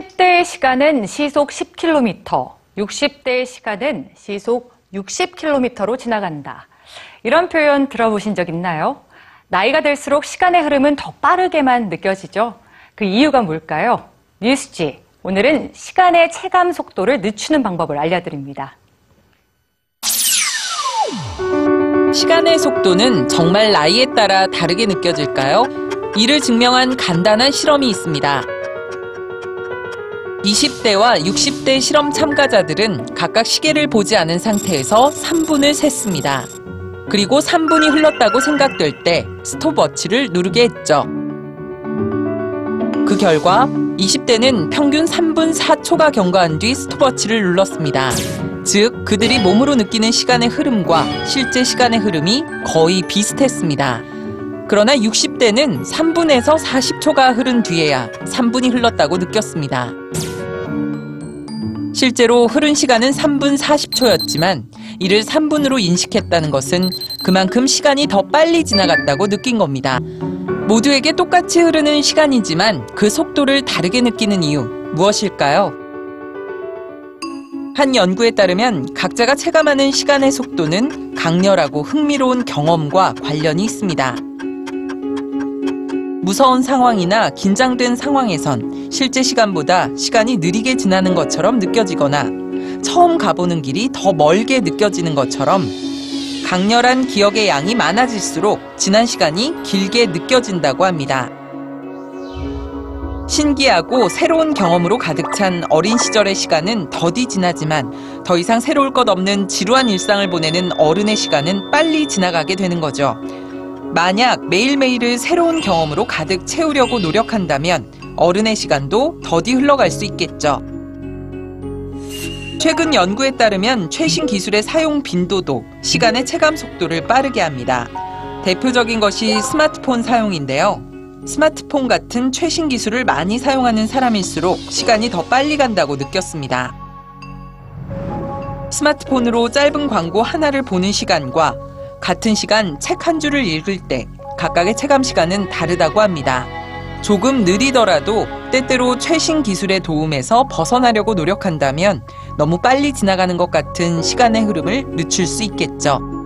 10대의 시간은 시속 10km, 60대의 시간은 시속 60km로 지나간다. 이런 표현 들어보신 적 있나요? 나이가 들수록 시간의 흐름은 더 빠르게만 느껴지죠. 그 이유가 뭘까요? 뉴스지. 오늘은 시간의 체감 속도를 늦추는 방법을 알려드립니다. 시간의 속도는 정말 나이에 따라 다르게 느껴질까요? 이를 증명한 간단한 실험이 있습니다. 20대와 60대 실험 참가자들은 각각 시계를 보지 않은 상태에서 3분을 셌습니다. 그리고 3분이 흘렀다고 생각될 때 스톱워치를 누르게 했죠. 그 결과 20대는 평균 3분 4초가 경과한 뒤 스톱워치를 눌렀습니다. 즉, 그들이 몸으로 느끼는 시간의 흐름과 실제 시간의 흐름이 거의 비슷했습니다. 그러나 60대는 3분에서 40초가 흐른 뒤에야 3분이 흘렀다고 느꼈습니다. 실제로 흐른 시간은 3분 40초였지만 이를 3분으로 인식했다는 것은 그만큼 시간이 더 빨리 지나갔다고 느낀 겁니다. 모두에게 똑같이 흐르는 시간이지만 그 속도를 다르게 느끼는 이유 무엇일까요? 한 연구에 따르면 각자가 체감하는 시간의 속도는 강렬하고 흥미로운 경험과 관련이 있습니다. 무서운 상황이나 긴장된 상황에선 실제 시간보다 시간이 느리게 지나는 것처럼 느껴지거나 처음 가보는 길이 더 멀게 느껴지는 것처럼 강렬한 기억의 양이 많아질수록 지난 시간이 길게 느껴진다고 합니다. 신기하고 새로운 경험으로 가득 찬 어린 시절의 시간은 더디 지나지만 더 이상 새로울 것 없는 지루한 일상을 보내는 어른의 시간은 빨리 지나가게 되는 거죠. 만약 매일매일을 새로운 경험으로 가득 채우려고 노력한다면 어른의 시간도 더디 흘러갈 수 있겠죠. 최근 연구에 따르면 최신 기술의 사용 빈도도 시간의 체감 속도를 빠르게 합니다. 대표적인 것이 스마트폰 사용인데요. 스마트폰 같은 최신 기술을 많이 사용하는 사람일수록 시간이 더 빨리 간다고 느꼈습니다. 스마트폰으로 짧은 광고 하나를 보는 시간과 같은 시간 책 한 줄을 읽을 때 각각의 체감 시간은 다르다고 합니다. 조금 느리더라도 때때로 최신 기술의 도움에서 벗어나려고 노력한다면 너무 빨리 지나가는 것 같은 시간의 흐름을 늦출 수 있겠죠.